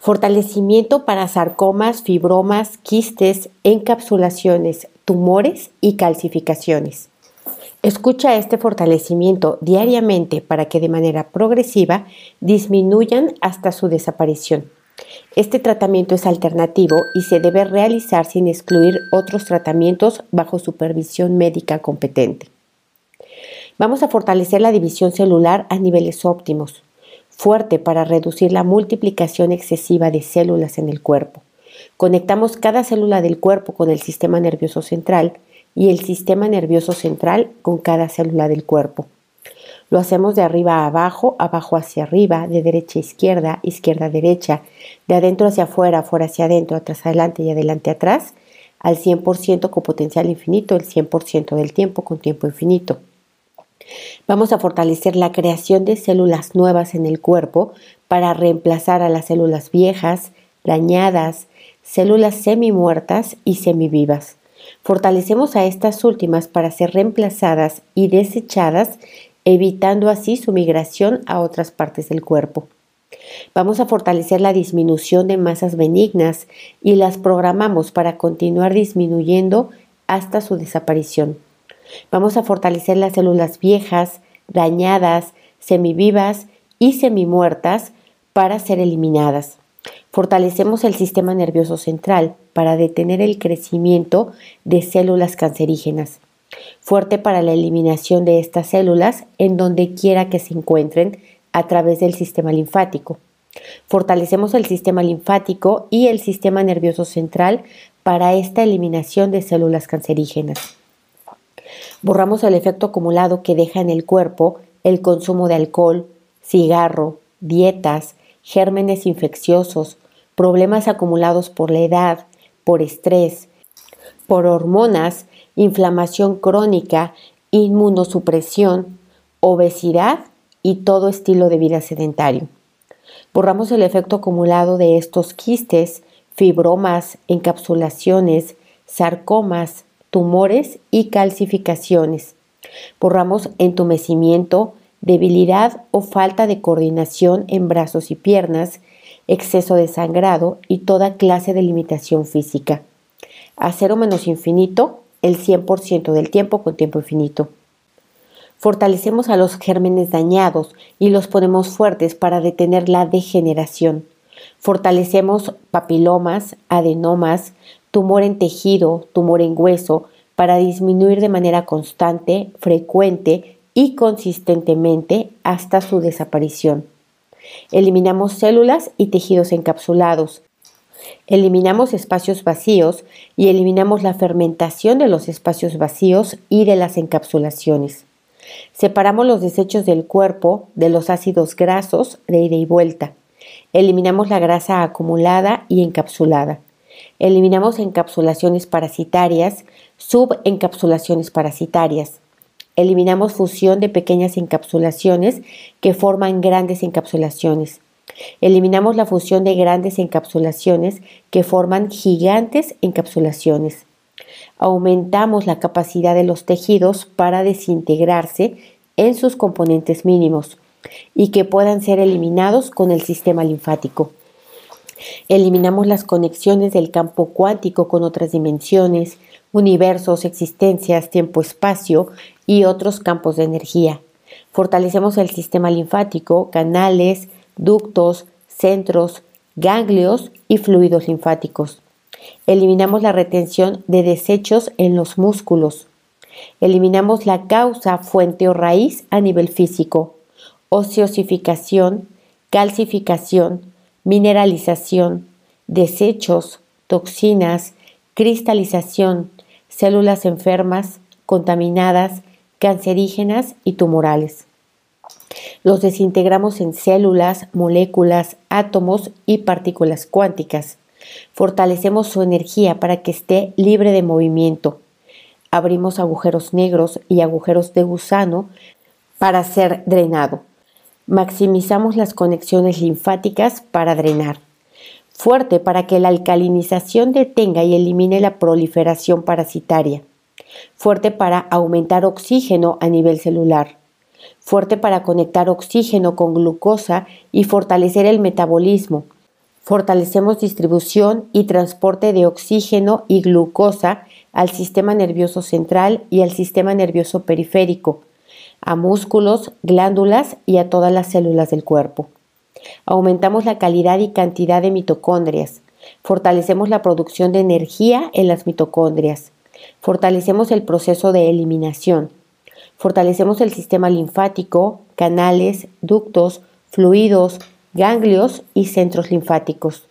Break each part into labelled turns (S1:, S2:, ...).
S1: Fortalecimiento para sarcomas, fibromas, quistes, encapsulaciones, tumores y calcificaciones. Escucha este fortalecimiento diariamente para que de manera progresiva disminuyan hasta su desaparición. Este tratamiento es alternativo y se debe realizar sin excluir otros tratamientos bajo supervisión médica competente. Vamos a fortalecer la división celular a niveles óptimos fuerte para reducir la multiplicación excesiva de células en el cuerpo. Conectamos cada célula del cuerpo con el sistema nervioso central y el sistema nervioso central con cada célula del cuerpo. Lo hacemos de arriba a abajo, abajo hacia arriba, de derecha a izquierda, izquierda a derecha, de adentro hacia afuera, afuera hacia adentro, atrás adelante y adelante atrás, al 100% con potencial infinito, el 100% del tiempo con tiempo infinito. Vamos a fortalecer la creación de células nuevas en el cuerpo para reemplazar a las células viejas, dañadas, células semi-muertas y semivivas. Fortalecemos a estas últimas para ser reemplazadas y desechadas, evitando así su migración a otras partes del cuerpo. Vamos a fortalecer la disminución de masas benignas y las programamos para continuar disminuyendo hasta su desaparición. Vamos a fortalecer las células viejas, dañadas, semivivas y semimuertas para ser eliminadas. Fortalecemos el sistema nervioso central para detener el crecimiento de células cancerígenas. Fuerte para la eliminación de estas células en donde quiera que se encuentren a través del sistema linfático. Fortalecemos el sistema linfático y el sistema nervioso central para esta eliminación de células cancerígenas. Borramos el efecto acumulado que deja en el cuerpo el consumo de alcohol, cigarro, dietas, gérmenes infecciosos, problemas acumulados por la edad, por estrés, por hormonas, inflamación crónica, inmunosupresión, obesidad y todo estilo de vida sedentario. Borramos el efecto acumulado de estos quistes, fibromas, encapsulaciones, sarcomas, tumores y calcificaciones. Borramos entumecimiento, debilidad o falta de coordinación en brazos y piernas, exceso de sangrado y toda clase de limitación física. A cero menos infinito, el 100% del tiempo con tiempo infinito. Fortalecemos a los gérmenes dañados y los ponemos fuertes para detener la degeneración. Fortalecemos papilomas, adenomas, tumor en tejido, tumor en hueso, para disminuir de manera constante, frecuente y consistentemente hasta su desaparición. Eliminamos células y tejidos encapsulados. Eliminamos espacios vacíos y eliminamos la fermentación de los espacios vacíos y de las encapsulaciones. Separamos los desechos del cuerpo de los ácidos grasos de ida y vuelta. Eliminamos la grasa acumulada y encapsulada. Eliminamos encapsulaciones parasitarias, subencapsulaciones parasitarias. Eliminamos fusión de pequeñas encapsulaciones que forman grandes encapsulaciones. Eliminamos la fusión de grandes encapsulaciones que forman gigantes encapsulaciones. Aumentamos la capacidad de los tejidos para desintegrarse en sus componentes mínimos y que puedan ser eliminados con el sistema linfático. Eliminamos las conexiones del campo cuántico con otras dimensiones, universos, existencias, tiempo-espacio y otros campos de energía. Fortalecemos el sistema linfático, canales, ductos, centros, ganglios y fluidos linfáticos. Eliminamos la retención de desechos en los músculos. Eliminamos la causa, fuente o raíz a nivel físico. Ociosificación, calcificación, mineralización, desechos, toxinas, cristalización, células enfermas, contaminadas, cancerígenas y tumorales. Los desintegramos en células, moléculas, átomos y partículas cuánticas. Fortalecemos su energía para que esté libre de movimiento. Abrimos agujeros negros y agujeros de gusano para ser drenado. Maximizamos las conexiones linfáticas para drenar. Fuerte para que la alcalinización detenga y elimine la proliferación parasitaria. Fuerte para aumentar oxígeno a nivel celular. Fuerte para conectar oxígeno con glucosa y fortalecer el metabolismo. Fortalecemos distribución y transporte de oxígeno y glucosa al sistema nervioso central y al sistema nervioso periférico, a músculos, glándulas y a todas las células del cuerpo. Aumentamos la calidad y cantidad de mitocondrias. Fortalecemos la producción de energía en las mitocondrias. Fortalecemos el proceso de eliminación. Fortalecemos el sistema linfático, canales, ductos, fluidos, ganglios y centros linfáticos.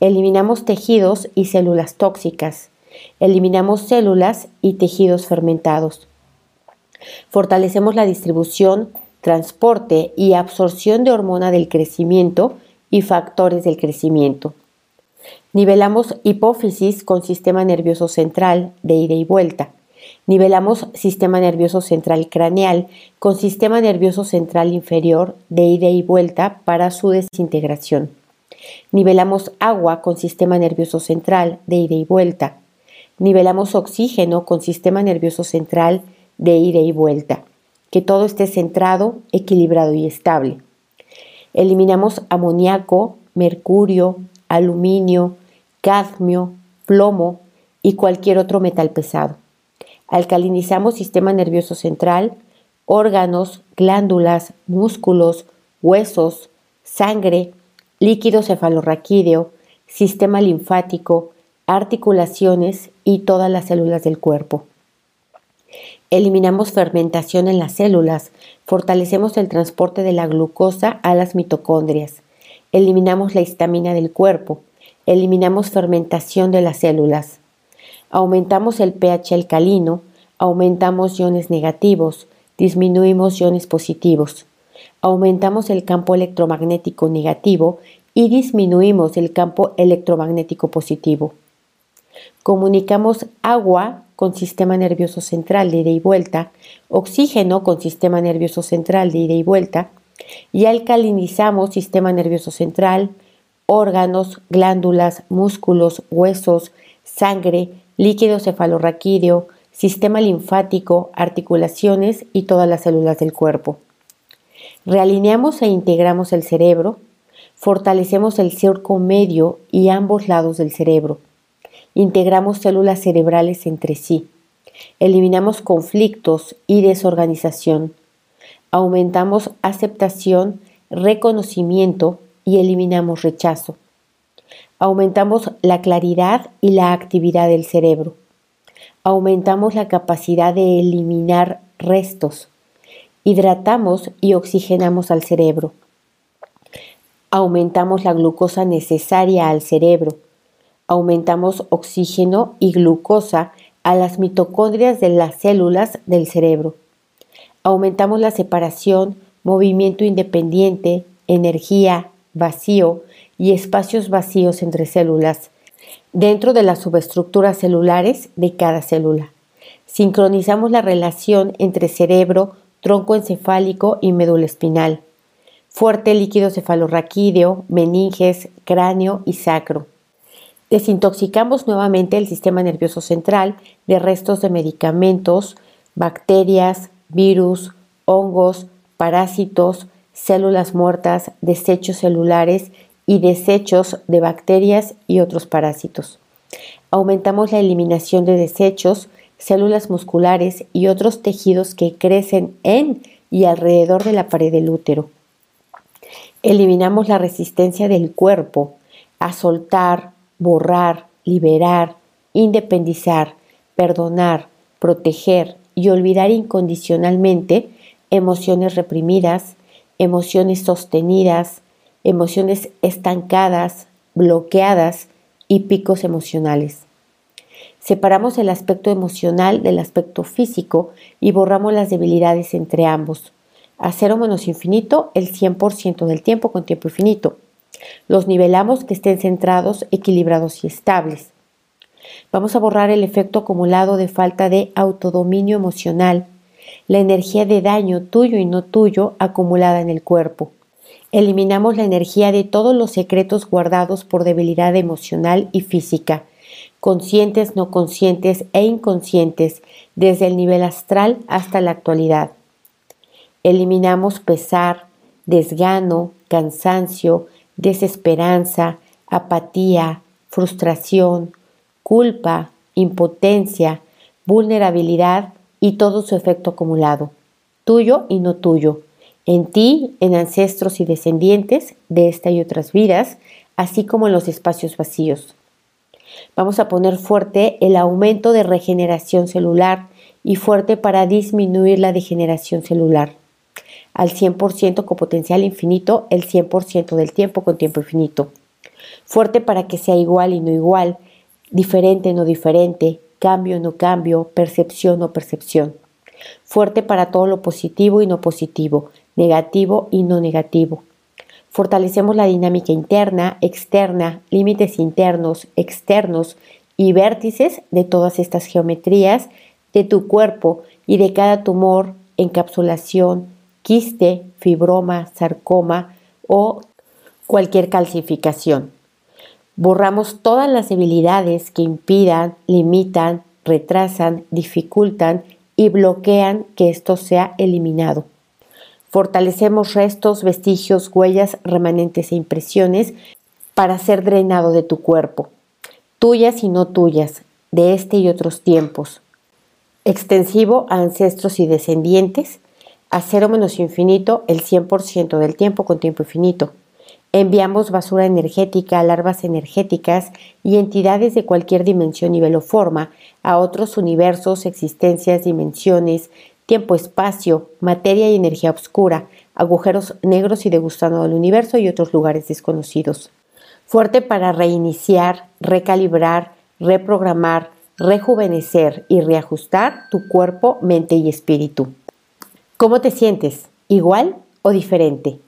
S1: Eliminamos tejidos y células tóxicas. Eliminamos células y tejidos fermentados. Fortalecemos la distribución, transporte y absorción de hormona del crecimiento y factores del crecimiento. Nivelamos hipófisis con sistema nervioso central de ida y vuelta. Nivelamos sistema nervioso central craneal con sistema nervioso central inferior de ida y vuelta para su desintegración. Nivelamos agua con sistema nervioso central de ida y vuelta. Nivelamos oxígeno con sistema nervioso central de ida y vuelta. Que todo esté centrado, equilibrado y estable. Eliminamos amoníaco, mercurio, aluminio, cadmio, plomo y cualquier otro metal pesado. Alcalinizamos sistema nervioso central, órganos, glándulas, músculos, huesos, sangre, líquido cefalorraquídeo, sistema linfático, articulaciones y todas las células del cuerpo. Eliminamos fermentación en las células, fortalecemos el transporte de la glucosa a las mitocondrias, eliminamos la histamina del cuerpo, eliminamos fermentación de las células, aumentamos el pH alcalino, aumentamos iones negativos, disminuimos iones positivos, aumentamos el campo electromagnético negativo y disminuimos el campo electromagnético positivo. Comunicamos agua con sistema nervioso central de ida y vuelta, oxígeno con sistema nervioso central de ida y vuelta, y alcalinizamos sistema nervioso central, órganos, glándulas, músculos, huesos, sangre, líquido cefalorraquídeo, sistema linfático, articulaciones y todas las células del cuerpo. Realineamos e integramos el cerebro, fortalecemos el surco medio y ambos lados del cerebro. Integramos células cerebrales entre sí. Eliminamos conflictos y desorganización. Aumentamos aceptación, reconocimiento y eliminamos rechazo. Aumentamos la claridad y la actividad del cerebro. Aumentamos la capacidad de eliminar restos. Hidratamos y oxigenamos al cerebro. Aumentamos la glucosa necesaria al cerebro. Aumentamos oxígeno y glucosa a las mitocondrias de las células del cerebro. Aumentamos la separación, movimiento independiente, energía, vacío y espacios vacíos entre células dentro de las subestructuras celulares de cada célula. Sincronizamos la relación entre cerebro, tronco encefálico y médula espinal, fuerte líquido cefalorraquídeo, meninges, cráneo y sacro. Desintoxicamos nuevamente el sistema nervioso central de restos de medicamentos, bacterias, virus, hongos, parásitos, células muertas, desechos celulares y desechos de bacterias y otros parásitos. Aumentamos la eliminación de desechos, células musculares y otros tejidos que crecen en y alrededor de la pared del útero. Eliminamos la resistencia del cuerpo a soltar, borrar, liberar, independizar, perdonar, proteger y olvidar incondicionalmente emociones reprimidas, emociones sostenidas, emociones estancadas, bloqueadas y picos emocionales. Separamos el aspecto emocional del aspecto físico y borramos las debilidades entre ambos. A cero menos infinito el 100% del tiempo con tiempo infinito. Los nivelamos que estén centrados, equilibrados y estables. Vamos a borrar el efecto acumulado de falta de autodominio emocional, la energía de daño tuyo y no tuyo acumulada en el cuerpo. Eliminamos la energía de todos los secretos guardados por debilidad emocional y física, conscientes, no conscientes e inconscientes, desde el nivel astral hasta la actualidad. Eliminamos pesar, desgano, cansancio, desesperanza, apatía, frustración, culpa, impotencia, vulnerabilidad y todo su efecto acumulado, tuyo y no tuyo, en ti, en ancestros y descendientes de esta y otras vidas, así como en los espacios vacíos. Vamos a poner fuerte el aumento de regeneración celular y fuerte para disminuir la degeneración celular. Al 100% con potencial infinito, el 100% del tiempo con tiempo infinito. Fuerte para que sea igual y no igual, diferente no diferente, cambio no cambio, percepción no percepción. Fuerte para todo lo positivo y no positivo, negativo y no negativo. Fortalecemos la dinámica interna, externa, límites internos, externos y vértices de todas estas geometrías de tu cuerpo y de cada tumor, encapsulación, quiste, fibroma, sarcoma o cualquier calcificación. Borramos todas las debilidades que impidan, limitan, retrasan, dificultan y bloquean que esto sea eliminado. Fortalecemos restos, vestigios, huellas, remanentes e impresiones para ser drenado de tu cuerpo, tuyas y no tuyas, de este y otros tiempos. Extensivo a ancestros y descendientes, a cero menos infinito el 100% del tiempo con tiempo infinito. Enviamos basura energética, larvas energéticas y entidades de cualquier dimensión, nivel o forma a otros universos, existencias, dimensiones, tiempo-espacio, materia y energía oscura, agujeros negros y degustando del universo y otros lugares desconocidos. Fuerte para reiniciar, recalibrar, reprogramar, rejuvenecer y reajustar tu cuerpo, mente y espíritu. ¿Cómo te sientes? ¿Igual o diferente?